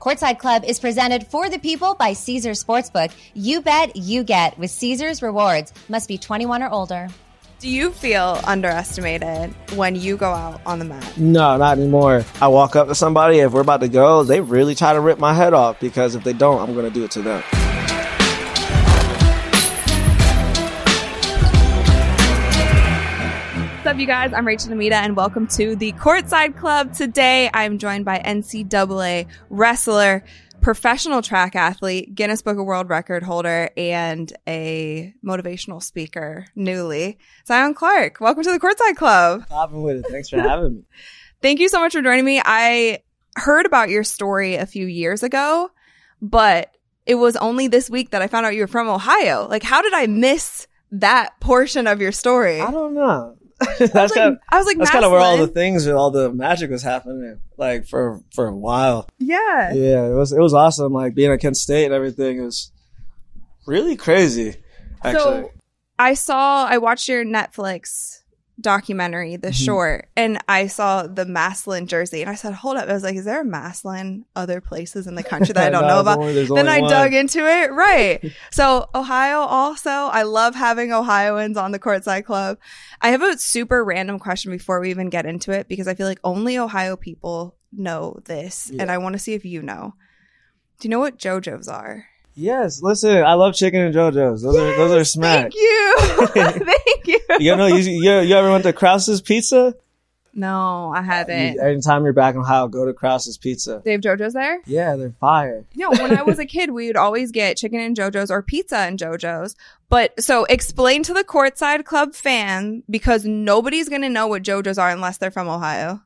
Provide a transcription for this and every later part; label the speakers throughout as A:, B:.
A: Courtside Club is presented for the people by Caesars Sportsbook. You bet, you get with Caesars Rewards. Must be 21 or older.
B: Do you feel underestimated when you go out on the mat?
C: No, not anymore. I walk up to somebody, if we're about to go, they really try to rip my head off because if they don't, I'm going to do it to them.
B: You guys? I'm Rachel DeMita, and welcome to the Courtside Club. Today, I'm joined by NCAA wrestler, professional track athlete, Guinness Book of World Record holder, and a motivational speaker, newly, Zion Clark. Welcome to the Courtside Club.
C: Popping with it. Thanks for having me.
B: Thank you so much for joining me. I heard about your story a few years ago, but it was only this week that I found out you were from Ohio. Like, how did I miss that portion of your story?
C: I don't know.
B: I
C: that's
B: like,
C: kind of
B: I was like
C: that's kind of where all the things and all the magic was happening. Like for for a while.
B: yeah.
C: Yeah, it was it was awesome. Like being at Kent State and everything it was really crazy. Actually,
B: So I saw, I watched your Netflix documentary, The
C: Mhm.
B: Short, and I saw the Massillon jersey, and I said, "Hold up!" I was like, "Is there a Massillon other places in the country that I don't
C: No,
B: know about?" then I
C: one.
B: dug into it. Right. so Ohio also, I love having Ohioans on the courtside club. I have a super random question before we even get into it because I feel like only Ohio people know this,
C: Yeah.
B: and I want to see if you know. Do you know what JoJo's are?
C: Yes, listen, I love chicken and JoJo's. Those are those are smack.
B: Thank you. Thank you.
C: You know, you, you you ever went to Krause's Pizza?
B: No, I haven't.
C: You- anytime you're back in Ohio, go to Krause's Pizza.
B: They have JoJo's there?
C: Yeah, they're fire.
B: No, when I was a kid, we would always get chicken and JoJo's or pizza and JoJo's. But so explain to the courtside club fan because nobody's going to know what JoJo's are unless they're from Ohio.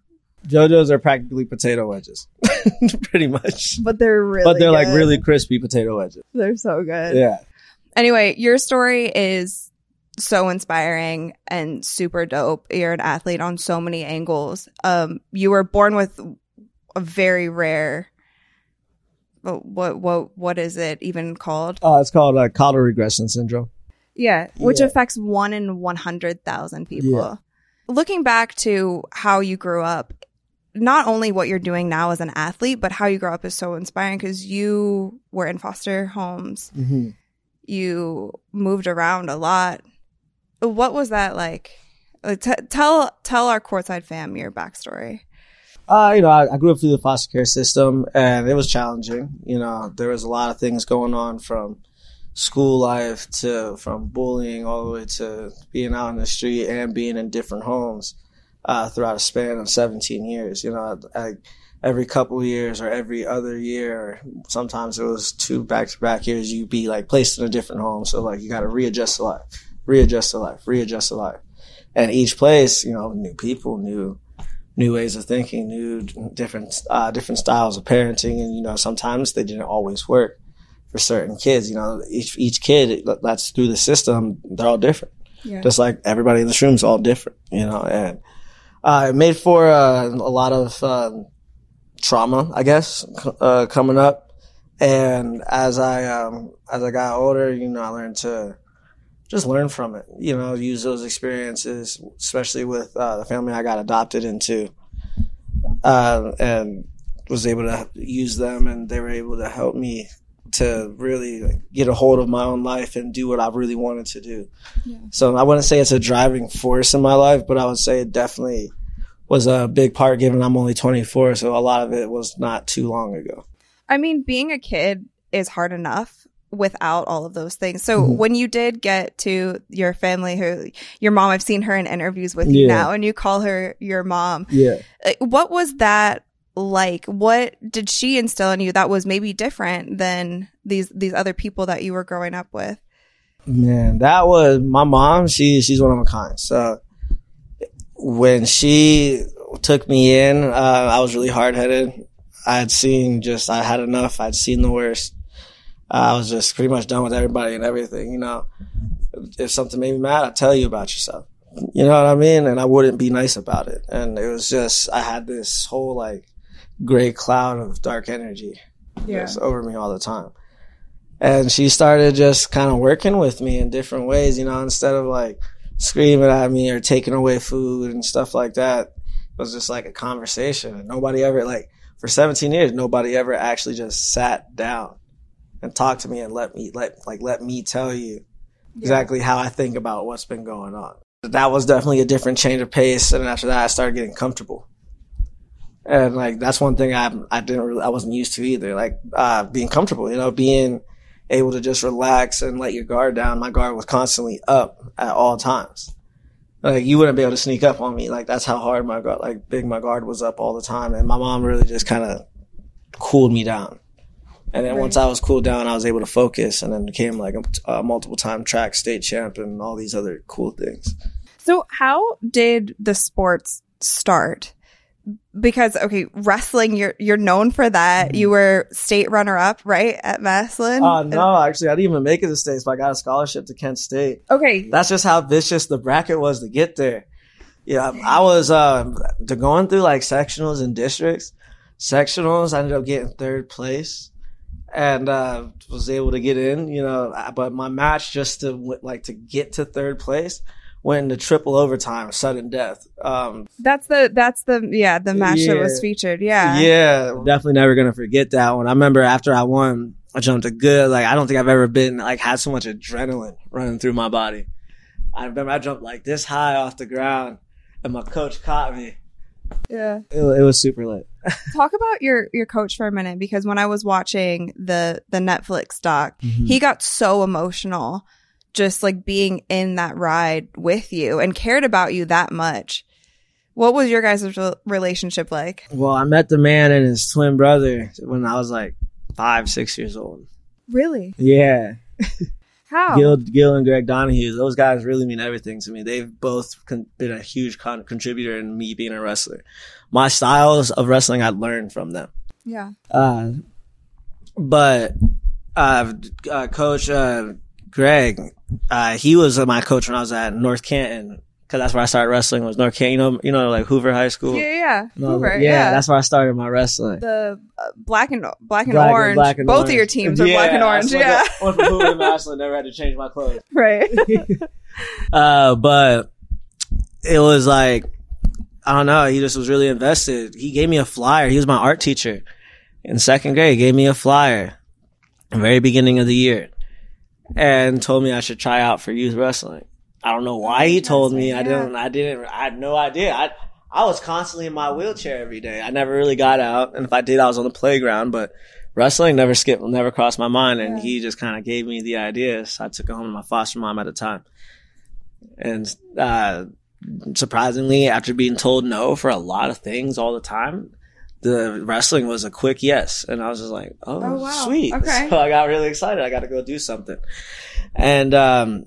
C: JoJo's are practically potato wedges, pretty much.
B: But they're really
C: but they're like really crispy potato wedges.
B: they're so good.
C: Yeah.
B: Anyway, your story is so inspiring and super dope. You're an athlete on so many angles. Um, you were born with a very rare. What what what is it even called?
C: Oh, it's called uh, caudal regression syndrome.
B: Yeah, which
C: Yeah.
B: affects one in 100,000 people.
C: Yeah.
B: Looking back to how you grew up, not only what you're doing now as an athlete, but how you grow up is so inspiring because you were in foster homes.
C: Mm-hmm.
B: You moved around a lot. What was that like? Uh, t- tell tell our courtside fam your backstory.
C: Uh, you know, I, I grew up through the foster care system and it was challenging. You know, there was a lot of things going on from school life to from bullying all the way to being out in the street and being in different homes uh, throughout a span of 17 years. You know, I, every couple of years or every other year, sometimes it was two back to back years, you'd be like placed in a different home. So like you got to readjust to life, readjust to life, readjust to life. And each place, you know, new people, new new ways of thinking, new different uh, different styles of parenting, and you know sometimes they didn't always work for certain kids. You know, each each kid that's through the system, they're all different.
B: Yeah.
C: Just like everybody in this room is all different. You know, and uh, it made for uh, a lot of um, trauma, I guess, uh, coming up. And as I um, as I got older, you know, I learned to just learn from it. You know, use those experiences, especially with uh, the family I got adopted into, uh, and was able to use them, and they were able to help me to really like, get a hold of my own life and do what I really wanted to do. So I wouldn't say it's a driving force in my life, but I would say it definitely was a big part. Given I'm only 24, so a lot of it was not too long ago.
B: I mean, being a kid is hard enough without all of those things. So
C: Mhm.
B: when you did get to your family who your mom, I've seen her in interviews with you now and you call her your mom.
C: Yeah.
B: Uh, What was that like? What did she instill in you that was maybe different than these these other people that you were growing up with?
C: Man, that was my mom. She she's one of a kind. So when she took me in, uh, I was really hard headed. I had seen just I had enough. I'd seen the worst. I was just pretty much done with everybody and everything. You know, if something made me mad, I'd tell you about yourself. You know what I mean? And I wouldn't be nice about it. And it was just I had this whole like gray cloud of dark energy just over me all the time. And she started just kind of working with me in different ways, you know, instead of like screaming at me or taking away food and stuff like that. It was just like a conversation. And nobody ever like for 17 years, nobody ever actually just sat down and talked to me and let me let like let me tell you exactly how I think about what's been going on. That was definitely a different change of pace, and after that, I started getting comfortable. And like that's one thing I I didn't really I wasn't used to either. Like uh, being comfortable, you know, being able to just relax and let your guard down. My guard was constantly up at all times. Like you wouldn't be able to sneak up on me. Like that's how hard my guard, like big my guard was up all the time. And my mom really just kind of cooled me down. And then right. once I was cooled down, I was able to focus and then became like a, a multiple time track state champ and all these other cool things.
B: So how did the sports start? Because okay, wrestling you're you're known for that. Mm-hmm. You were state runner up, right, at Massillon?
C: Uh no, actually I didn't even make it to states, but I got a scholarship to Kent State.
B: Okay.
C: That's just how vicious the bracket was to get there. Yeah, I was uh going through like sectionals and districts. Sectionals I ended up getting third place and uh was able to get in, you know, but my match just to like to get to third place went into triple overtime, sudden death. Um,
B: that's the that's the yeah the match yeah, that was featured. Yeah,
C: yeah, definitely never gonna forget that one. I remember after I won, I jumped a good like I don't think I've ever been like had so much adrenaline running through my body. I remember I jumped like this high off the ground, and my coach caught me.
B: Yeah,
C: it, it was super lit.
B: Talk about your your coach for a minute because when I was watching the the Netflix doc, mm-hmm. he got so emotional just like being in that ride with you and cared about you that much. What was your guys' relationship like?
C: Well, I met the man and his twin brother when I was like five, six years old.
B: Really?
C: Yeah.
B: How?
C: Gil, Gil and Greg Donahue, those guys really mean everything to me. They've both con- been a huge con- contributor in me being a wrestler. My styles of wrestling, I learned from them.
B: Yeah.
C: Uh, but uh, uh, Coach uh, Greg, uh, he was my coach when I was at North Canton because that's where I started wrestling. Was North Canton, you know, you know, like Hoover High School.
B: Yeah, yeah, Hoover.
C: Yeah, yeah, that's where I started my wrestling.
B: The uh, black and black and black orange. And black and Both orange. of your teams are yeah, black and orange. Yeah,
C: I went from Hoover to. Never had to change my clothes.
B: Right.
C: uh, but it was like I don't know. He just was really invested. He gave me a flyer. He was my art teacher in second grade. He gave me a flyer, very beginning of the year and told me I should try out for youth wrestling. I don't know why he told me. I didn't. I didn't. I had no idea. I I was constantly in my wheelchair every day. I never really got out, and if I did, I was on the playground. But wrestling never skipped, never crossed my mind. And yeah. he just kind of gave me the idea. So I took it home to my foster mom at the time, and uh, surprisingly, after being told no for a lot of things all the time, the wrestling was a quick yes. And I was just like, oh, oh wow. sweet. Okay. So I got really excited. I got to go do something. And, um,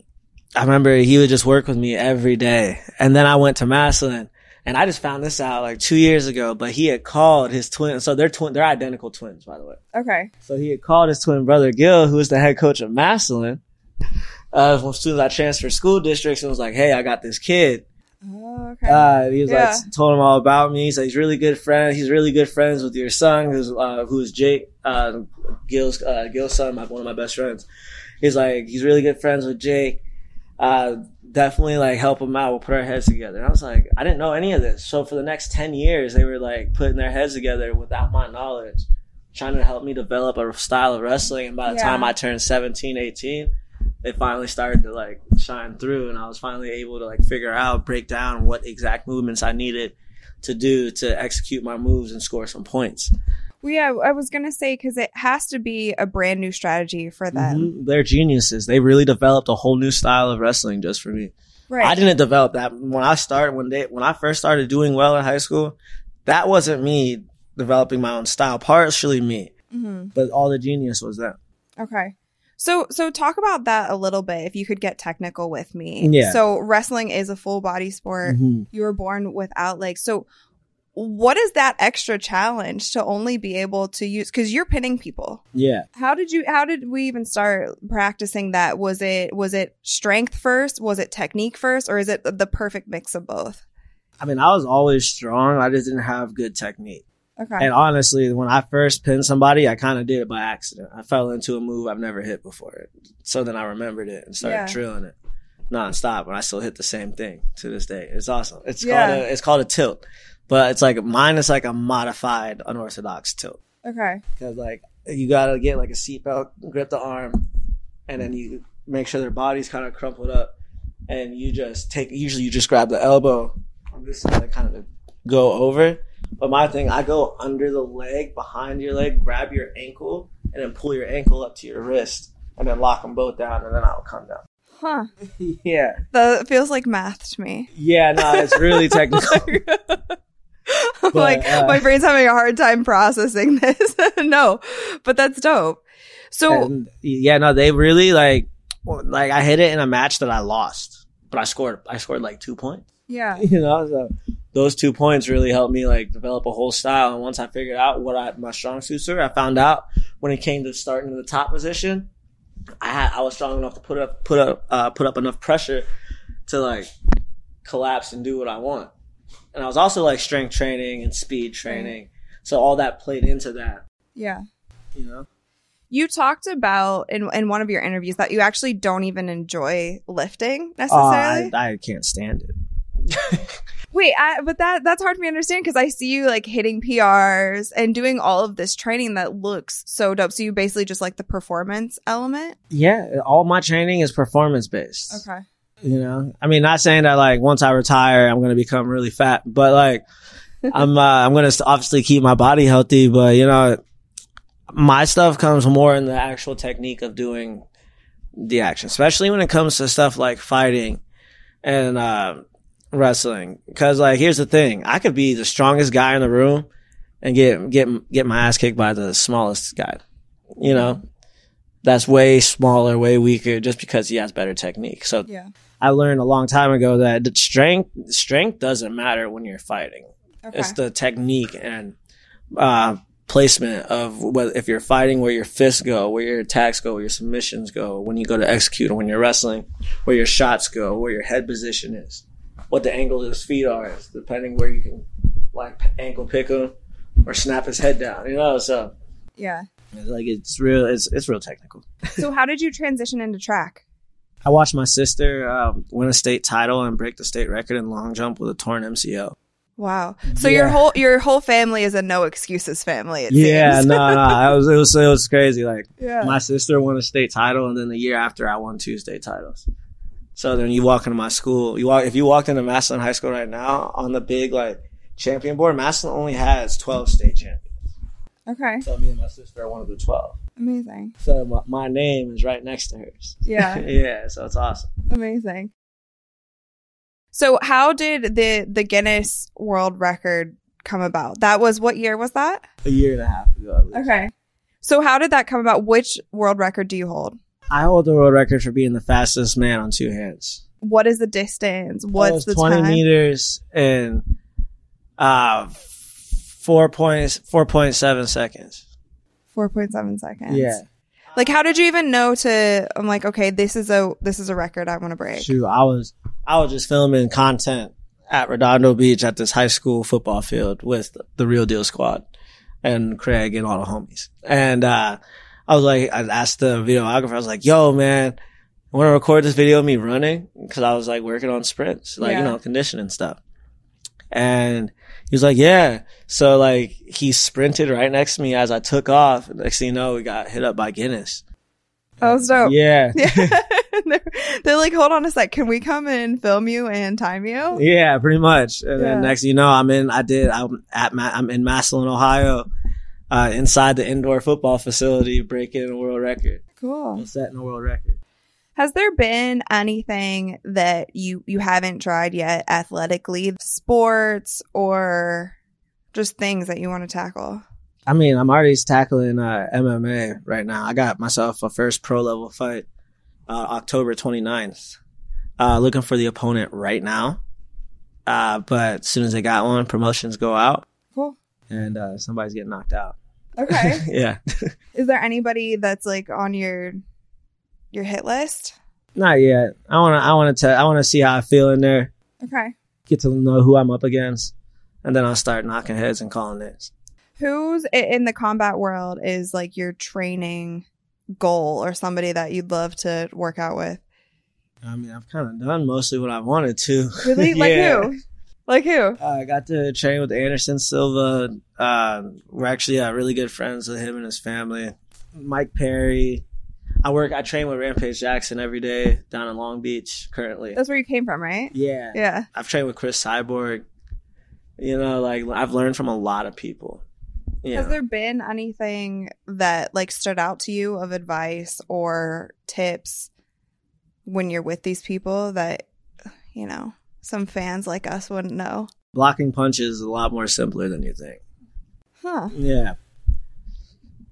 C: I remember he would just work with me every day. And then I went to Massillon and I just found this out like two years ago, but he had called his twin. So they're twin, they're identical twins, by the way.
B: Okay.
C: So he had called his twin brother Gil, who was the head coach of Massillon. Uh, as soon as I transferred school districts and was like, Hey, I got this kid.
B: Oh, okay. Uh,
C: he was yeah. like told him all about me. He's like, he's really good friend. He's really good friends with your son, who's uh, who's Jake, uh, Gil's uh, Gil's son, my, one of my best friends. He's like he's really good friends with Jake. Uh, definitely like help him out. We'll put our heads together. And I was like, I didn't know any of this. So for the next ten years, they were like putting their heads together without my knowledge, trying to help me develop a style of wrestling. And by the yeah. time I turned 17, 18 it finally started to like shine through and I was finally able to like figure out, break down what exact movements I needed to do to execute my moves and score some points.
B: Well, yeah, I was gonna say because it has to be a brand new strategy for them.
C: Mm-hmm. They're geniuses. They really developed a whole new style of wrestling just for me. Right. I didn't develop that when I started when they when I first started doing well in high school. That wasn't me developing my own style. Partially me, mm-hmm. but all the genius was them.
B: Okay. So, so talk about that a little bit. If you could get technical with me.
C: Yeah.
B: So wrestling is a full body sport. Mm-hmm. You were born without legs. So what is that extra challenge to only be able to use because you're pinning people
C: yeah
B: how did you how did we even start practicing that was it was it strength first was it technique first or is it the perfect mix of both
C: i mean i was always strong i just didn't have good technique
B: Okay.
C: And honestly, when I first pinned somebody, I kind of did it by accident. I fell into a move I've never hit before. So then I remembered it and started yeah. drilling it nonstop, and I still hit the same thing to this day. It's awesome. It's yeah. called a, it's called a tilt. but it's like mine is like a modified unorthodox tilt
B: Okay.
C: because like you gotta get like a seatbelt, grip the arm, and then you make sure their body's kind of crumpled up, and you just take. Usually, you just grab the elbow this side, and kind of go over. But my thing, I go under the leg, behind your leg, grab your ankle, and then pull your ankle up to your wrist, and then lock them both down, and then I'll come down.
B: Huh.
C: yeah,
B: That feels like math to me.
C: yeah, no, it's really technical.
B: like
C: uh,
B: my brain's having a hard time processing this. no, but that's dope. So
C: And, yeah, no, they really like like I hit it in a match that I lost, but I scored I scored like two points.
B: yeah,
C: You know, so those two points really helped me like develop a whole style. And once I figured out what I my strong suits were, I found out when it came to starting in the top position, I had I was strong enough to put up put up uh, put up enough pressure to like collapse and do what I want. And I was also like strength training and speed training, so all that played into that.
B: yeah.
C: You know.
B: You talked about in in one of your interviews that you actually don't even enjoy lifting
C: Oh,
B: necessarily.
C: I, I can't stand it.
B: Wait, I, but that that's hard for me to understand because I see you like hitting PRs and doing all of this training that looks so dope. So you basically just like the performance element.
C: Yeah, all my training is performance based.
B: Okay.
C: You know, I mean, not saying that like once I retire, I'm going to become really fat, but like I'm, uh, I'm going to obviously keep my body healthy, but you know, my stuff comes more in the actual technique of doing the action, especially when it comes to stuff like fighting and, uh, wrestling. Cause like, here's the thing. I could be the strongest guy in the room and get, get, get my ass kicked by the smallest guy, you know? That's way smaller, way weaker, just because he has better technique. So
B: Yeah.
C: I learned a long time ago that strength strength doesn't matter when you're fighting.
B: Okay.
C: It's the technique and uh, placement of whether if you're fighting, where your fists go, where your attacks go, where your submissions go, when you go to execute, when you're wrestling, where your shots go, where your head position is, what the angle of his feet are, is depending where you can like ankle pick him or snap his head down. You know, so
B: yeah.
C: it's like it's real. It's it's real technical.
B: So how did you transition into track?
C: I watched my sister um, win a state title and break the state record in long jump with a torn MCL.
B: Wow. So your whole your whole family is a no excuses family. It
C: Yeah,
B: seems.
C: no, no, it was it was it was crazy. Like
B: Yeah.
C: my sister won a state title, and then the year after, I won two state titles. So then you walk into my school. You walk if you walked into Massillon High School right now on the big like champion board. Massillon only has twelve state champions.
B: Okay.
C: So me and my sister are one of the twelve.
B: Amazing.
C: So my, my name is right next to hers.
B: Yeah.
C: yeah, so it's awesome.
B: Amazing. So how did the the Guinness World Record come about? That was what year was that?
C: A year and a half ago. at least.
B: Okay. So how did that come about? Which world record do you hold?
C: I hold the world record for being the fastest man on two hands.
B: What is the distance? What's
C: was
B: the
C: 20
B: time?
C: meters and uh four points four point seven seconds.
B: Four point seven seconds.
C: Yeah.
B: Like how did you even know to I'm like, okay, this is a this is a record I want to break.
C: Shoot, I was I was just filming content at Redondo Beach at this high school football field with the Real Deal Squad and Craig and all the homies. And uh I was like, I asked the videographer, I was like, "Yo, man, I want to record this video of me running because I was like working on sprints, like
B: Yeah.
C: you know, conditioning stuff." And he was like, "Yeah." So like he sprinted right next to me as I took off. Next thing you know, we got hit up by Guinness.
B: That was dope.
C: Yeah,
B: Yeah. they're, they're like, hold on a sec, can we come and film you and time you?
C: Yeah, pretty much. And
B: Yeah.
C: then next, thing you know, I'm in. I did. I'm at. Ma- I'm in Massillon, Ohio, uh, inside the indoor football facility, breaking a world record,
B: Cool.
C: setting a world record.
B: Has there been anything that you you haven't tried yet athletically, sports or just things that you want to tackle?
C: I mean, I'm already tackling uh, MMA right now. I got myself a first pro level fight, uh, October 29th. Uh, looking for the opponent right now. Uh, but as soon as I got one, promotions go out
B: Cool.
C: And uh, somebody's getting knocked out.
B: Okay.
C: yeah.
B: Is there anybody that's like on your your hit list?
C: Not yet. I wanna. I wanna. Te- I wanna see how I feel in there.
B: Okay.
C: get to know who I'm up against, and then I'll start knocking heads and calling names.
B: Who's in the combat world is like your training goal or somebody that you'd love to work out with?
C: I mean, I've kind of done mostly what I wanted to.
B: Really? Like
C: Yeah.
B: who? Like who?
C: I got to train with Anderson Silva. Uh, we're actually uh, really good friends with him and his family. Mike Perry. I work. I train with Rampage Jackson every day down in Long Beach currently.
B: That's where you came from, right?
C: yeah.
B: Yeah.
C: I've trained with Cris Cyborg. You know, like I've learned from a lot of people. Yeah.
B: Has there been anything that like stood out to you of advice or tips when you're with these people that you know some fans like us wouldn't know?
C: Blocking punches is a lot more simpler than you think.
B: Huh.
C: Yeah.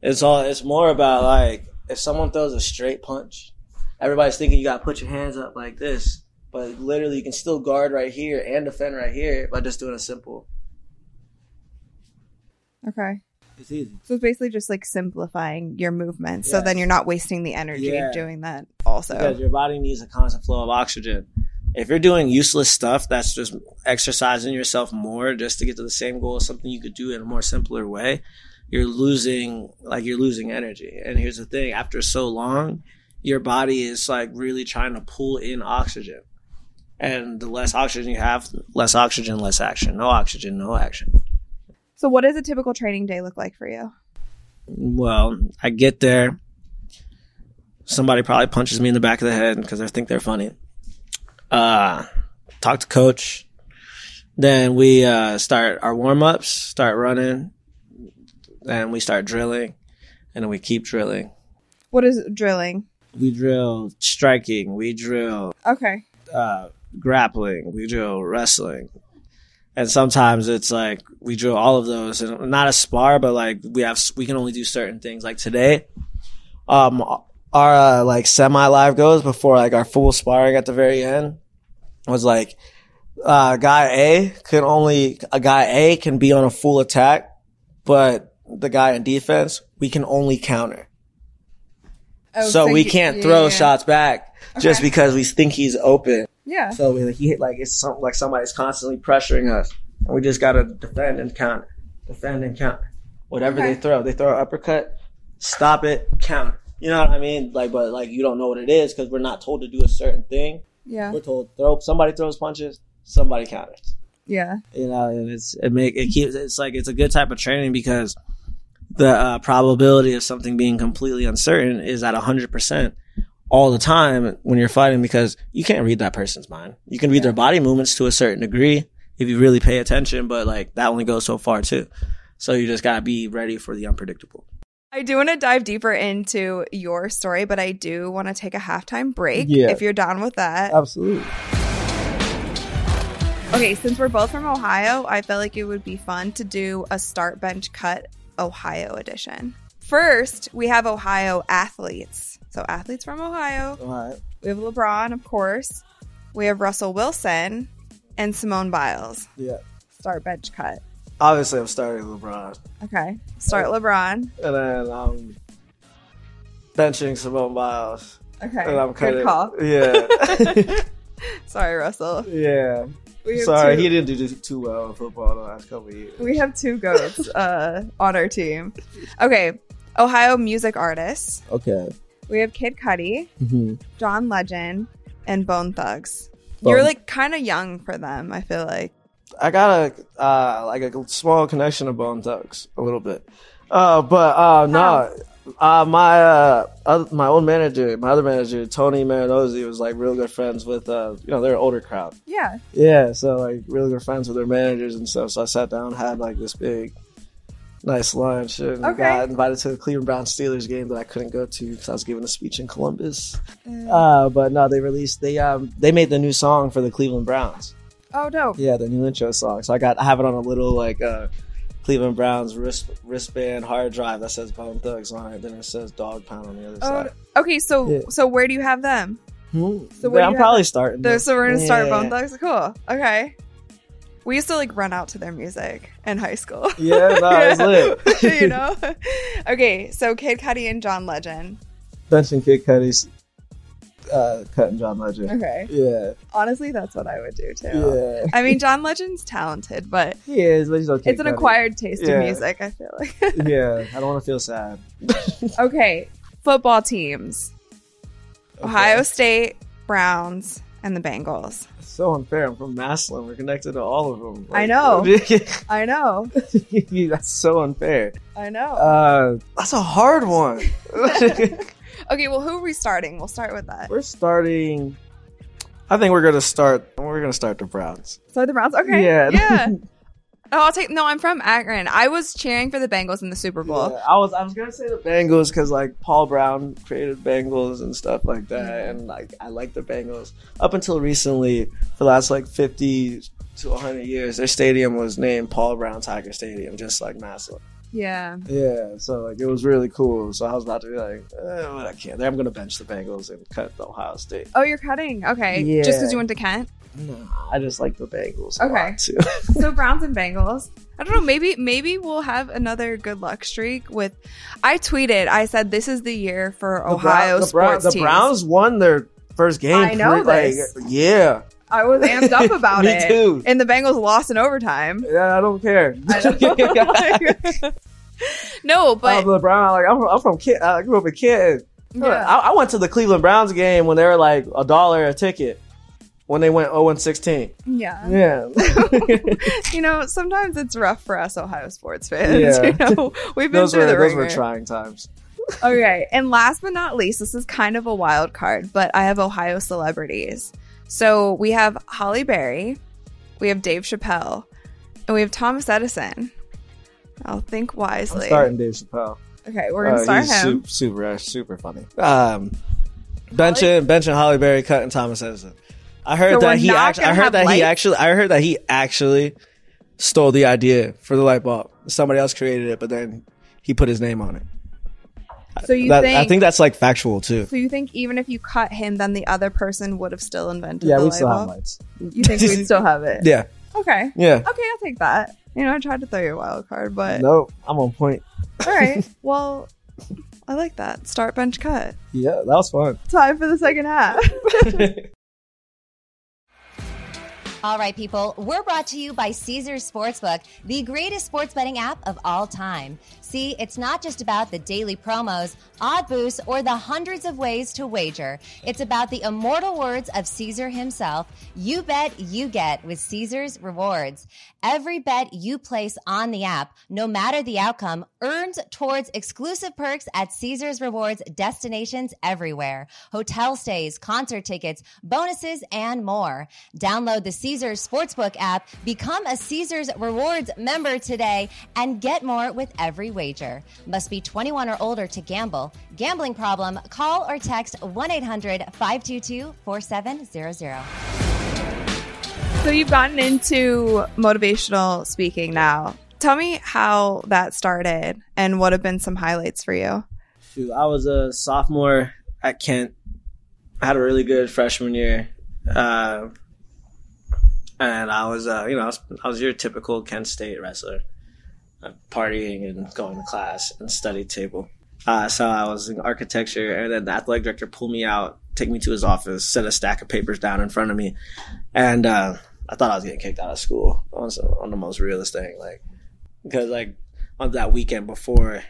C: It's all it's more about like if someone throws a straight punch, everybody's thinking you gotta put your hands up like this. But literally you can still guard right here and defend right here by just doing a simple.
B: Okay.
C: It's easy.
B: So it's basically just like simplifying your movements, so then you're not wasting the energy
C: Yeah.
B: doing that. Also,
C: Because your body needs a constant flow of oxygen. If you're doing useless stuff, that's just exercising yourself more just to get to the same goal something you could do in a more simpler way. You're losing, like you're losing energy. And here's the thing: after so long, your body is like really trying to pull in oxygen, and the less oxygen you have, less oxygen, less action. No oxygen, no action.
B: so what does a typical training day look like for you?
C: Well, I get there. Somebody probably punches me in the back of the head because they think they're funny. Uh, talk to coach. Then we uh, start our warm ups, start running. Then we start drilling, and then we keep drilling.
B: What is drilling?
C: We drill striking. We drill
B: Okay.
C: uh, grappling. We drill wrestling. And sometimes it's like we drill all of those, and not a spar, but like we have we can only do certain things. Like today, um, our uh, like semi live goes before like our full sparring at the very end was like uh, guy A can only a guy A can be on a full attack, but the guy in defense we can only counter.
B: Oh,
C: so we
B: you-
C: can't
B: yeah,
C: throw
B: yeah.
C: shots back just because we think he's open.
B: Yeah.
C: So we, he hit like it's something like somebody's constantly pressuring us, and we just gotta defend and counter, defend and counter. Whatever
B: Okay.
C: they throw, they throw an uppercut, stop it, counter. You know what I mean? Like, but like you don't know what it is because we're not told to do a certain thing.
B: Yeah.
C: We're told throw somebody throws punches, somebody counters.
B: Yeah.
C: You know, and it's it make it keeps it's like it's a good type of training because the uh, probability of something being completely uncertain is at hundred percent all the time when you're fighting because you can't read that person's mind. You can read their body movements to a certain degree if you really pay attention, but like that only goes so far too. So you just gotta be ready for the unpredictable.
B: I do want to dive deeper into your story, but I do want to take a halftime break
C: Yeah.
B: if you're down with that.
C: Absolutely.
B: Okay, since we're both from Ohio, I felt like it would be fun to do a start bench cut Ohio edition. First, we have Ohio athletes. So, athletes from Ohio.
C: Right.
B: We have LeBron, of course. We have Russell Wilson and Simone Biles.
C: Yeah.
B: Start bench cut.
C: Obviously, I'm starting LeBron,
B: Okay. Start LeBron.
C: and then I'm benching Simone Biles,
B: Okay.
C: and I'm
B: Good
C: cutting.
B: call.
C: Yeah.
B: Sorry, Russell.
C: yeah.
B: We
C: Sorry,
B: two-
C: he didn't do too well in football the last couple of years.
B: We have two goats uh, on our team. Okay, Ohio music artists.
C: Okay.
B: We have Kid Cudi,
C: Mm-hmm.
B: John Legend, and Bone Thugs.
C: Bone-
B: You're like kind of young for them. I feel like.
C: I got a uh, like a small connection to Bone Thugs a little bit, uh, but uh, no, uh, my uh, oth- my old manager, my other manager, Tony Marinozzi, was like real good friends with uh, you know they're an older crowd.
B: Yeah.
C: Yeah, so like really good friends with their managers and stuff. So I sat down, had like this big, nice lunch, and
B: Okay.
C: got invited to the Cleveland Brown Steelers game that I couldn't go to because I was giving a speech in Columbus. Uh, but no, they released they um they made the new song for the Cleveland Browns.
B: Oh, no.
C: Yeah, the new intro song. So I got I have it on a little like uh Cleveland Browns wrist wristband hard drive that says Bone Thugs on it. Then it says Dog Pound on the other
B: Oh,
C: side.
B: okay. So,
C: Yeah.
B: so where do you have them?
C: Hmm.
B: So where do
C: I'm probably starting.
B: The, so we're gonna start Bone Thugs. Cool. Okay. We used to like run out to their music in high school.
C: Yeah, no, it's lit.
B: you know. Okay, so Kid Cudi and John Legend.
C: Benching Kid Cudi's uh, cutting John Legend.
B: Okay.
C: Yeah,
B: Honestly, that's what I would do too.
C: yeah.
B: I mean, John Legend's talented, but
C: He is, but he's okay.
B: it's an acquired taste
C: Yeah.
B: in music. I feel like.
C: yeah, I don't want to feel sad.
B: okay, football teams: Ohio State, Browns, and the Bengals.
C: It's so unfair. I'm from Massillon. We're connected to all of them.
B: I know. I know.
C: that's so unfair.
B: I know.
C: Uh, that's a hard one.
B: okay, well, who are we starting? We'll start with that.
C: We're starting. I think we're gonna start. We're gonna start the Browns.
B: Start the Browns. Okay.
C: Yeah.
B: Yeah. Oh, I'll take. No, I'm from Akron. I was cheering for the Bengals in the Super Bowl.
C: Yeah, I was. I was gonna say the Bengals because like Paul Brown created Bengals and stuff like that, mm-hmm. and like I like the Bengals up until recently. For the last like 50 to 100 years, their stadium was named Paul Brown Tiger Stadium, just like Massillon.
B: Yeah.
C: Yeah, so like it was really cool. So I was about to be like, eh, I can't. I'm gonna bench the Bengals and cut the Ohio State.
B: Oh, you're cutting. Okay.
C: Yeah.
B: Just because you went to Kent.
C: No, I just like the Bengals.
B: Okay.
C: too.
B: so Browns and Bengals. I don't know. Maybe maybe we'll have another good luck streak with. I tweeted. I said this is the year for
C: The
B: Ohio
C: Brown- the, Brown-
B: sports
C: the. Browns won their first game.
B: I know
C: like,
B: this.
C: Yeah,
B: I was amped up about
C: Me
B: it.
C: too.
B: And the Bengals lost in overtime.
C: yeah. I don't care.
B: no, but
C: I'm the Brown. Like I'm from, I'm from Kent. I grew up in Canton.
B: Yeah.
C: I, I went to the Cleveland Browns game when they were like a dollar a ticket. When they went 0 and 16.
B: yeah.
C: Yeah.
B: you know, sometimes it's rough for us Ohio sports fans.
C: Yeah.
B: You know, we've been
C: those
B: through
C: were
B: the
C: those were
B: ringer.
C: trying times.
B: Okay, and last but not least, this is kind of a wild card, but I have Ohio celebrities. So we have Halle Berry, we have Dave Chappelle, and we have Thomas Edison. I'll think
C: I'm
B: wisely.
C: starting Dave Chappelle.
B: Okay, we're gonna
C: Uh,
B: start
C: he's
B: him.
C: Super, super, super funny. Um, benching, benching Halle Berry, cutting Thomas Edison. I heard
B: So
C: that he actually. I heard that he actually. I heard that he actually stole the idea for the light bulb. Somebody else created it, but then he put his name on it.
B: So you
C: That-
B: think?
C: I think that's like factual too.
B: so you think even if you cut him, then the other person would have still invented
C: Yeah,
B: the
C: we still have
B: bulb?
C: lights.
B: You think we'd still have it?
C: Yeah,
B: Okay.
C: yeah.
B: Okay, I'll take that. You know, I tried to throw you a wild card, but
C: No, I'm on point.
B: all right. Well, I like that. Start bench cut.
C: Yeah, that was fun.
B: Time for the second half.
A: All right, people, we're brought to you by Caesars Sportsbook, the greatest sports betting app of all time. See, it's not just about the daily promos, odd boosts, or the hundreds of ways to wager. It's about the immortal words of Caesar himself you bet, you get with Caesars Rewards. Every bet you place on the app, no matter the outcome, earns towards exclusive perks at Caesars Rewards destinations everywhere hotel stays, concert tickets, bonuses, and more. Download the Caesars Sportsbook app, become a Caesars Rewards member today, and get more with every wager. Must be 21 or older to gamble. Gambling problem? Call or text 1 800 522 4700.
B: So you've gotten into motivational speaking now. Tell me how that started and what have been some highlights for you.
C: Shoot, I was a sophomore at Kent. I had a really good freshman year. Uh, and I was, uh, you know, I was, I was your typical Kent State wrestler, partying and going to class and study table. Uh, so I was in architecture, and then the athletic director pulled me out, take me to his office, set a stack of papers down in front of me, and uh, I thought I was getting kicked out of school on, some, on the most realist thing, like because like on that weekend before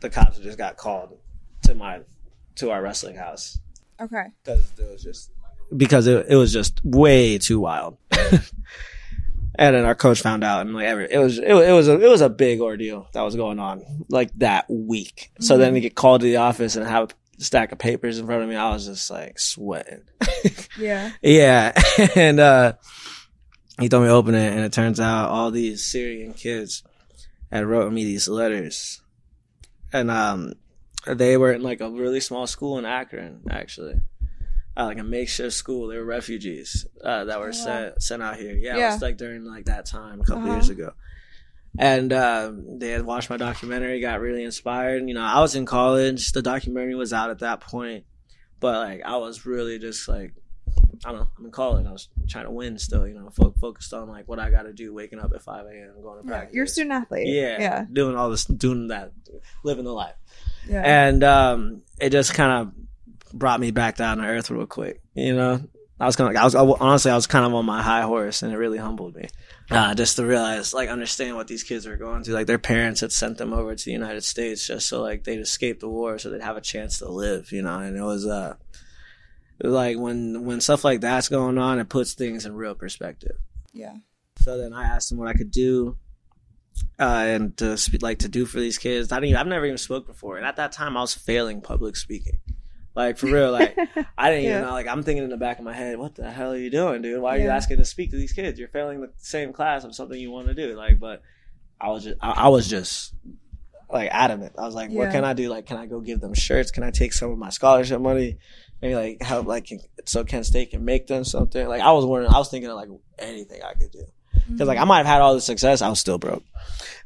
C: the cops just got called to my to our wrestling house
B: Okay.
C: because it was just because it, it was just way too wild. and then our coach found out, and like every, it was it, was- it was a it was a big ordeal that was going on like that week. So then to get called to the office and have a stack of papers in front of me, I was just like sweating.
B: Yeah.
C: Yeah. and uh he told me to open it and it turns out all these Syrian kids had wrote me these letters. And um they were in like a really small school in Akron, actually. Uh, like a makeshift school. They were refugees uh, that were
B: wow.
C: sent sent out here. Yeah, it was like during like that time a couple
B: Uh-huh.
C: years ago. And um, they had watched my documentary, got really inspired. You know, I was in college. The documentary was out at that point, but like I was really just like I don't know. I'm in college. I was trying to win still. You know, fo- focused on like what I got to do, waking up at 5 a.m., going to practice.
B: You're a student athlete.
C: Yeah,
B: Yeah.
C: doing all this, doing that, living the life,
B: Yeah.
C: and um, it just kind of brought me back down to earth real quick. You know, I was kind of, I was I, honestly, I was kind of on my high horse, and it really humbled me. Uh, just to realize, like, understand what these kids were going through. Like, their parents had sent them over to the United States just so, like, they'd escape the war, so they'd have a chance to live. You know, and it was, uh, like when when stuff like that's going on, it puts things in real perspective.
B: Yeah.
C: So then I asked him what I could do, uh, and to like to do for these kids. I didn't. Even, I've never even spoke before, and at that time I was failing public speaking. Like for real, like I didn't even know. Like I'm thinking in the back of my head, what the hell are you doing, dude? Why are you asking to speak to these kids? You're failing the same class of something you want to do. Like, but I was just, I, I was just like adamant. I was like, what can I do? Like, can I go give them shirts? Can I take some of my scholarship money? Maybe like help, like so Kent State can make them something. Like I was wondering, I was thinking of like anything I could do because like I might have had all the success, I was still broke.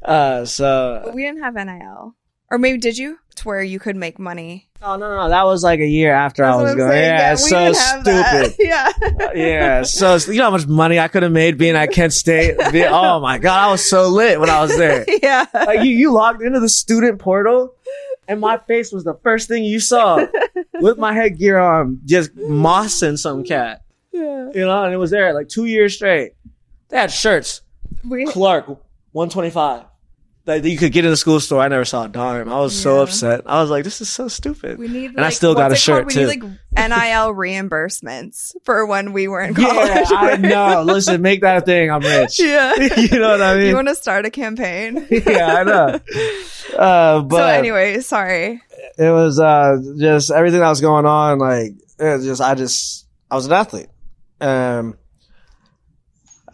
C: Uh, so
B: But we didn't have NIL. Or maybe did you? To where you could make money.
C: Oh no, no, no, that was like a year after I
B: That's
C: was
B: I'm
C: going.
B: saying.
C: Yeah, it's so
B: didn't have that.
C: stupid.
B: Yeah.
C: Uh, yeah, so you know how much money I could have made being at Kent State. Oh my god, I was so lit when I was there.
B: yeah.
C: Like you, you logged into the student portal, and my face was the first thing you saw with my headgear on, just mossing some cat.
B: Yeah.
C: You know, and it was there like two years straight. They had shirts.
B: We,
C: Clark, one twenty five. That you could get in the school store. I never saw a dime. I was so upset. I was like, "This is so stupid."
B: we need
C: And I still got a shirt,
B: We need like NIL reimbursements for when we were in
C: yeah,
B: college.
C: I know. Listen, make that a thing. I'm rich.
B: yeah.
C: you know what I mean?
B: You want to start a campaign?
C: yeah, I know. Uh, but
B: so anyway, sorry.
C: it was uh just everything that was going on like it was just i just i was an athlete um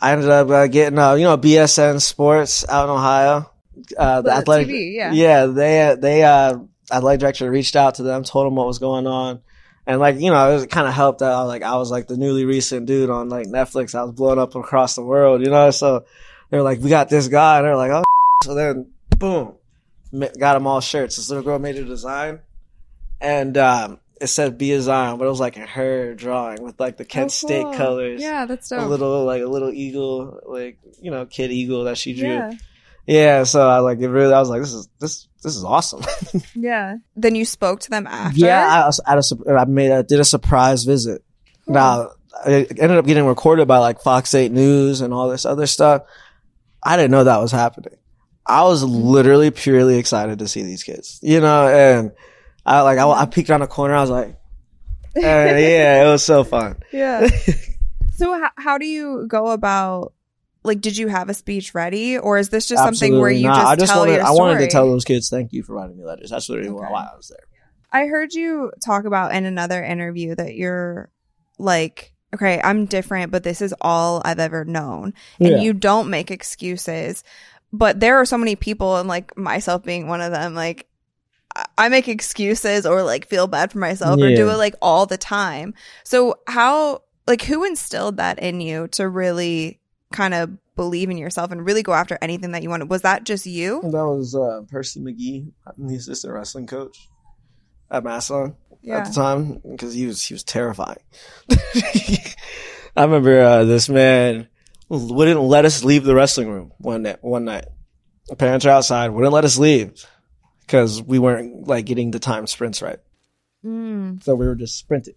C: i ended up uh, getting uh you know bsn sports out in ohio uh the,
B: The
C: athletic
B: TV, yeah.
C: yeah they they uh athletic director reached out to them told them what was going on and like you know it kind of helped that I was like I was like the newly recent dude on like Netflix I was blowing up across the world you know so they're like we got this guy and they're like oh so then boom got them all shirts. This little girl made a design, and um, it said "Be a Zion," but it was like her drawing with like the Kent
B: Oh,
C: State
B: cool.
C: colors.
B: Yeah, that's
C: a little like a little eagle, like you know, kid eagle that she drew.
B: yeah.
C: Yeah, so I like it. Really, I was like, this is this this is awesome.
B: Yeah. Then you spoke to them after?
C: yeah, I, at a, I made a, did a surprise visit. Now it ended up getting recorded by like Fox Eight News and all this other stuff. I didn't know that was happening. I was literally purely excited to see these kids, you know, and I like I, I peeked around the corner. I was like, yeah, it was so fun.
B: Yeah. so how, how do you go about like did you have a speech ready or is this just something where you
C: not.
B: just,
C: I just
B: tell
C: wanted
B: your
C: I wanted to tell those kids thank you for writing me letters. That's literally
B: Okay.
C: why I was there.
B: I heard you talk about in another interview that you're like, okay, I'm different, but this is all I've ever known. And
C: Yeah.
B: you don't make excuses. But there are so many people, and like myself being one of them, like I- I make excuses or like feel bad for myself or do it like all the time. So how, like, who instilled that in you to really kind of believe in yourself and really go after anything that you wanted? Was that just you?
C: That was uh, Percy McGee, the assistant wrestling coach at Massillon at the time, because he was he was terrifying. I remember uh, this man wouldn't let us leave the wrestling room one night. One night, the parents are outside, wouldn't let us leave because we weren't like getting the time sprints right.
B: Mm,
C: So we were just sprinting.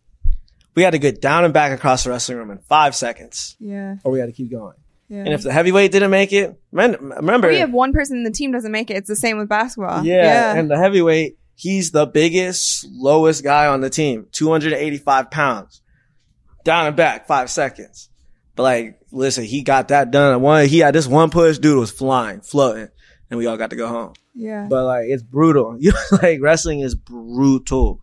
C: We had to get down and back across the wrestling room in five seconds,
B: yeah.
C: or we had to keep going.
B: Yeah.
C: And if the heavyweight didn't make it, men- remember,
B: we have one person in the team doesn't make it. It's the same with basketball.
C: Yeah, and the heavyweight, he's the biggest, lowest guy on the team, 285 pounds. Down and back, five seconds. But like, listen, he got that done. One, he had this one push, dude was flying, floating, and we all got to go home.
B: yeah.
C: But like, it's brutal. You like wrestling is brutal.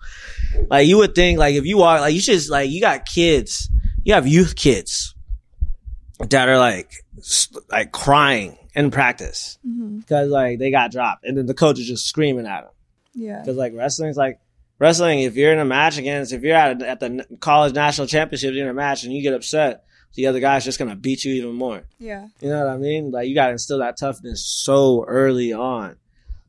C: Like you would think, like if you are like you should like you got kids, you have youth kids that are like like crying in practice
B: mm-hmm.
C: because like they got dropped, and then the coach is just screaming at them.
B: Yeah.
C: Because like wrestling's like wrestling. If you're in a match against, if you're at at the college national championship, you're in a match and you get upset, the other guy's just gonna beat you even more.
B: Yeah.
C: You know what I mean? Like you gotta instill that toughness so early on.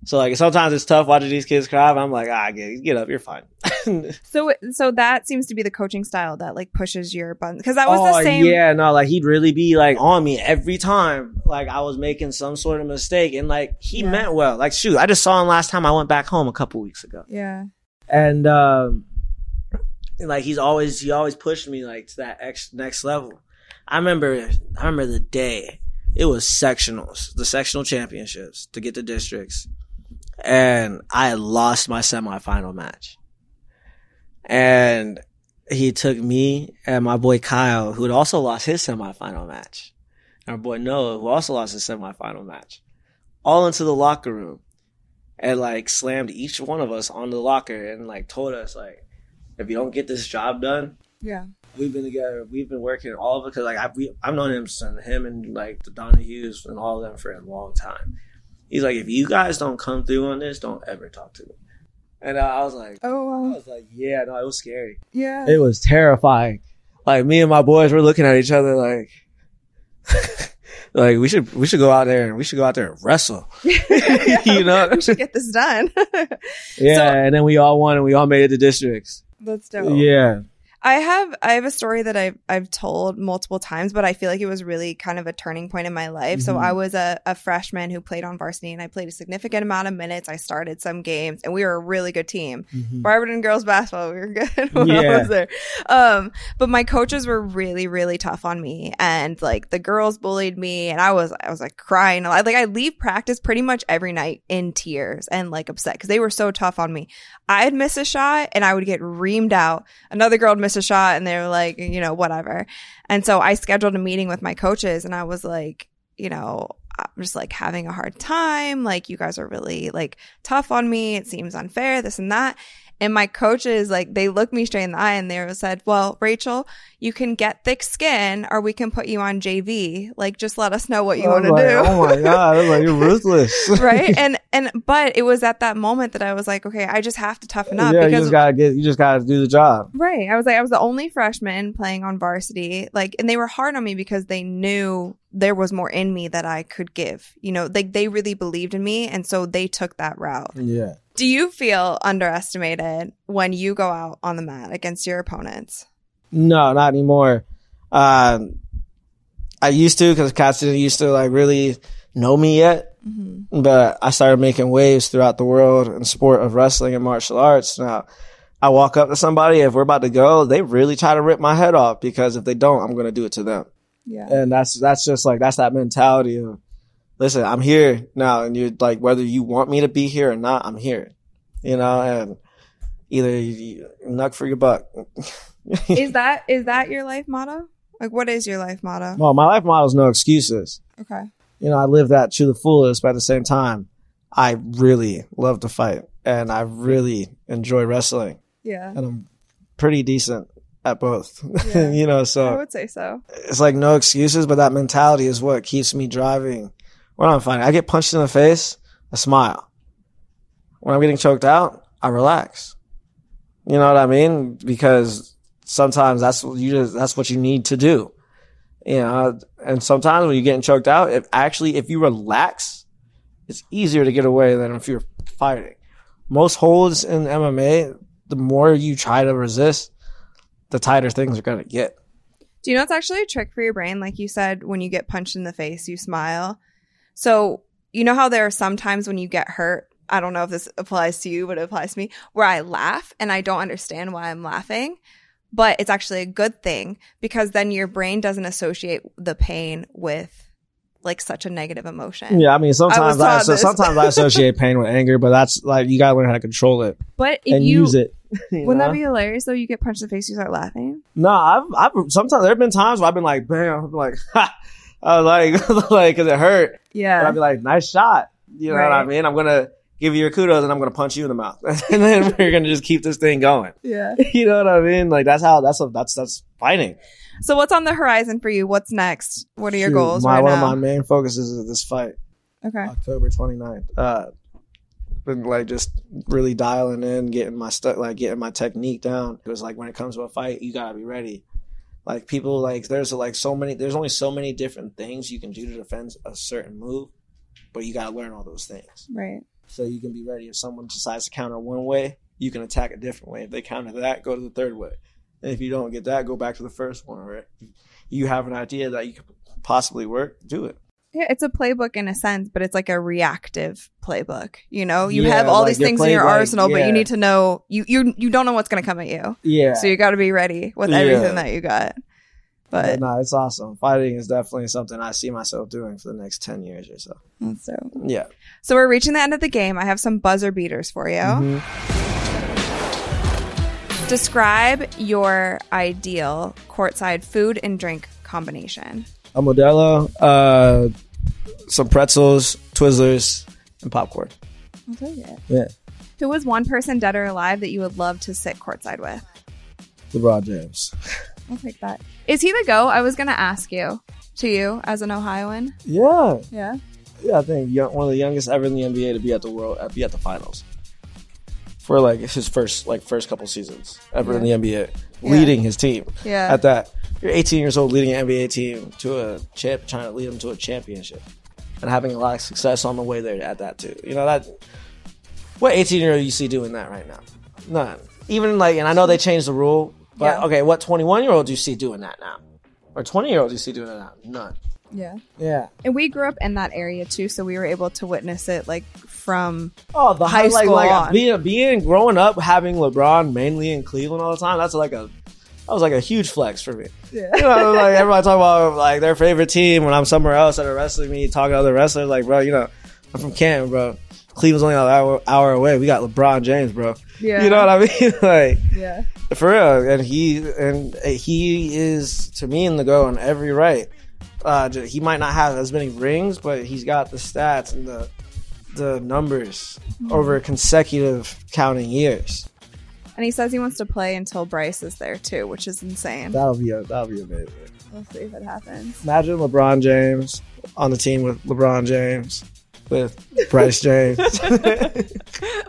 C: So like sometimes it's tough watching these kids cry. But I'm like, ah, get get up, you're fine.
B: So so that seems to be the coaching style that like pushes your buttons because that was
C: oh
B: the same.
C: yeah, no, like he'd really be like on me every time. Like I was making some sort of mistake, and like he
B: Yeah.
C: meant well. Like shoot, I just saw him last time I went back home a couple weeks ago.
B: Yeah.
C: and um and, like he's always he always pushed me like to that ex- next level i remember i remember the day it was sectionals the sectional championships to get to districts and i lost my semifinal match and he took me and my boy Kyle, who had also lost his semifinal match, and our boy Noah, who also lost his semifinal match, all into the locker room and like slammed each one of us on the locker and like told us like, if you don't get this job done,
B: Yeah.
C: we've been together, we've been working all of it because like I've, we, I've known him since him and like the Donahues and all of them for a long time. He's like, if you guys don't come through on this, don't ever talk to me. And I was like, I
B: Oh, wow.
C: was like, yeah, no, it was scary.
B: Yeah.
C: It was terrifying. Like me and my boys were looking at each other like, like we should we should go out there and we should go out there and wrestle. you know?
B: we should get this done.
C: Yeah,
B: So-
C: and then we all won and we all made it to districts.
B: That's dope.
C: Yeah.
B: I have I have a story that I've I've told multiple times, but I feel like it was really kind of a turning point in my life. So
C: Mhm.
B: I was a, a freshman who played on varsity and I played a significant amount of minutes. I started some games and we were a really good team. Barberton girls basketball, we were good when I was there. Um, but my coaches were really, really tough on me, and like the girls bullied me, and I was, I was like crying. A lot. Like I leave practice pretty much every night in tears and like upset because they were so tough on me. I'd miss a shot and I would get reamed out. Another girl would miss a shot and they were like, you know, whatever. And so I scheduled a meeting with my coaches, and I was like, you know. I'm just like having a hard time. Like, you guys are really like tough on me. It seems unfair, this and that. And my coaches, like, they looked me straight in the eye and they said, Well, Rachel, you can get thick skin or we can put you on JV. Like, just let us know what you want to
C: like,
B: do.
C: Oh my god! I was like, you're ruthless,
B: right. And, and, but it was at that moment that I was like, okay, I just have to toughen up
C: yeah, you
B: because
C: just gotta get, you just gotta do the job.
B: Right. I was like, I was the only freshman playing on varsity. Like, and they were hard on me because they knew there was more in me that I could give. You know, like they really believed in me. And so they took that route.
C: Yeah.
B: Do you feel underestimated when you go out on the mat against your opponents?
C: No, not anymore. Um, I used to because cats didn't used to like really know me yet.
B: Mm-hmm.
C: But I started making waves throughout the world and sport of wrestling and martial arts. Now, I walk up to somebody if we're about to go, they really try to rip my head off because if they don't, I'm going to do it to them.
B: Yeah.
C: And that's that's just like that's that mentality of listen, I'm here now and you're like whether you want me to be here or not, I'm here. You know, and either you, knock for your buck.
B: is that is that your life motto? Like, what is your life motto?
C: well, my life motto is no excuses.
B: Okay.
C: you know, I live that to the fullest, but at the same time, I really love to fight and I really enjoy wrestling
B: Yeah.
C: and I'm pretty decent at both,
B: Yeah.
C: you know, so I
B: would say so.
C: it's like no excuses, but that mentality is what keeps me driving when I'm fighting. I get punched in the face, I smile. When I'm getting choked out, I relax. You know what I mean? Because sometimes that's what you just, that's what you need to do. You know, and sometimes when you're getting choked out, if actually, if you relax, it's easier to get away than if you're fighting. Most holds in MMA, the more you try to resist, the tighter things are going to get.
B: Do you know it's actually a trick for your brain? Like you said, when you get punched in the face, you smile. So, you know how there are sometimes when you get hurt? I don't know if this applies to you, but it applies to me, where I laugh and I don't understand why I'm laughing. But it's actually a good thing because then your brain doesn't associate the pain with like such a negative emotion.
C: Yeah, I mean, sometimes I,
B: taught
C: so sometimes I associate pain with anger, but that's like you gotta learn how to control it
B: But if
C: and
B: you,
C: use it. you
B: wouldn't
C: know?
B: that be hilarious though? You get punched in the face, you start laughing.
C: No, I've, I've sometimes there have been times where I've been like, bam, like, ha, I was like, like, cause it hurt.
B: Yeah.
C: I'd be like, nice shot. You know what I mean? I'm gonna give you your kudos and I'm gonna punch you in the mouth, and then we're gonna just keep this thing going.
B: Yeah.
C: You know what I mean? Like that's how that's a, that's that's fighting.
B: So what's on the horizon for you? What's next? What are your
C: Shoot,
B: goals
C: my,
B: right
C: one
B: now?
C: of my main focuses is this fight.
B: okay.
C: October 29th. Uh, been like just really dialing in, getting my stuff, like getting my technique down. It was like when it comes to a fight, you gotta be ready. Like people, like there's like so many, there's only so many different things you can do to defend a certain move, but you gotta learn all those things
B: Right.
C: so you can be ready. If someone decides to counter one way, you can attack a different way. If they counter that, go to the third way. And if you don't get that, go back to the first one. Right? you have an idea that you could possibly work, do it.
B: Yeah, it's a playbook in a sense, but it's like a reactive playbook. You know, you
C: Yeah,
B: have all
C: like
B: these things in your arsenal, but
C: yeah.
B: you need to know you you you don't know what's going to come at you,
C: Yeah.
B: so you got to be ready with everything that you got.
C: But
B: But
C: no, it's awesome. Fighting is definitely something I see myself doing for the next 10 years or so.
B: so.
C: Yeah.
B: So we're reaching the end of the game. I have some buzzer beaters for you.
C: Mhm.
B: Describe your ideal courtside food and drink combination.
C: A Modelo, uh, some pretzels, Twizzlers, and popcorn.
B: I'll take it.
C: Yeah.
B: Who was one person dead or alive that you would love to sit courtside with?
C: LeBron James.
B: I'll take that. Is he the go? I was going to ask you to you as an Ohioan.
C: Yeah.
B: Yeah.
C: Yeah, I think young, one of the youngest ever in the NBA to be at the world, be at the finals for like his first like first couple seasons ever in the NBA, leading his team.
B: Yeah.
C: At that, you're 18 years old, leading an NBA team to a champ, trying to lead them to a championship, and having a lot of success on the way there at that too. You know that what 18 year old you see doing that right now? None. Even like, and I know they changed the rule, but
B: Yeah.
C: okay, what 21 year olds you see doing that now, or 20 year olds you see doing that now? None.
B: Yeah.
C: Yeah.
B: And we grew up in that area too, so we were able to witness it like from
C: Oh, the
B: High school
C: like
B: on.
C: being being growing up having LeBron mainly in Cleveland all the time. That's like a that was like a huge flex for me.
B: Yeah.
C: You know, like everybody talk about like their favorite team when I'm somewhere else at a wrestling meet talking to other wrestlers. Like, bro, you know, I'm from Canton, bro. Cleveland's only an hour, hour away. We got LeBron James, bro.
B: Yeah.
C: You know what I mean? like
B: Yeah.
C: for real. And he and he is to me in the go on every right. Uh, he might not have as many rings, but he's got the stats and the the numbers over consecutive counting years.
B: And he says he wants to play until Bryce is there too, which is insane.
C: That'll be a, that'll be amazing.
B: We'll see if it happens.
C: Imagine LeBron James on the team with LeBron James with Bryce James.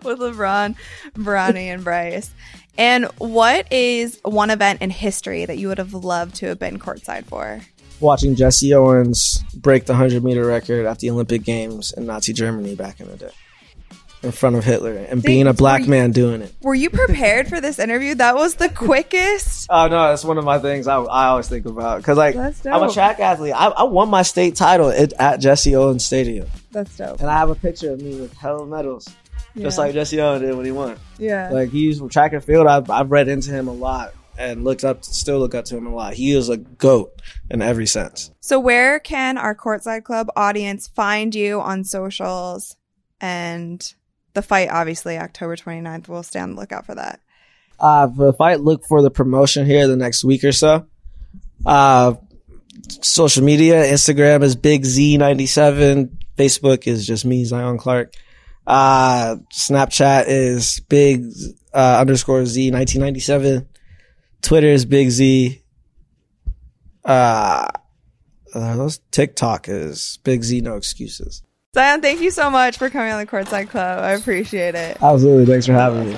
B: With LeBron, Bronny, and Bryce. And what is one event in history that you would have loved to have been courtside for?
C: Watching Jesse Owens break the 100 meter record at the Olympic Games in Nazi Germany back in the day. In front of Hitler and being a black
B: you-
C: man doing it.
B: Were you prepared for this interview? That was the quickest.
C: Oh no, that's one of my things I, I always think about because like I'm a track athlete. I, I won my state title at, at Jesse Owens Stadium,
B: That's dope.
C: and I have a picture of me with hella medals, just like Jesse Owens did when he won.
B: Yeah.
C: Like he's from track and field. I've I've read into him a lot and looked up, still look up to him a lot. He is a goat in every sense.
B: So, where can our Courtside Club audience find you on socials? And the fight, obviously, October 29th. We'll stay on the lookout for that.
C: Uh, for the fight, look for the promotion here the next week or so. Uh, social media, Instagram is Big Z97. Facebook is just me, Zion Clark. Uh, Snapchat is Big uh, underscore Z1997. Twitter is Big Z. Uh, those TikTok is Big Z No Excuses.
B: Zion, thank you so much for coming on the Courtside Club. I appreciate it.
C: Absolutely. Thanks for having me.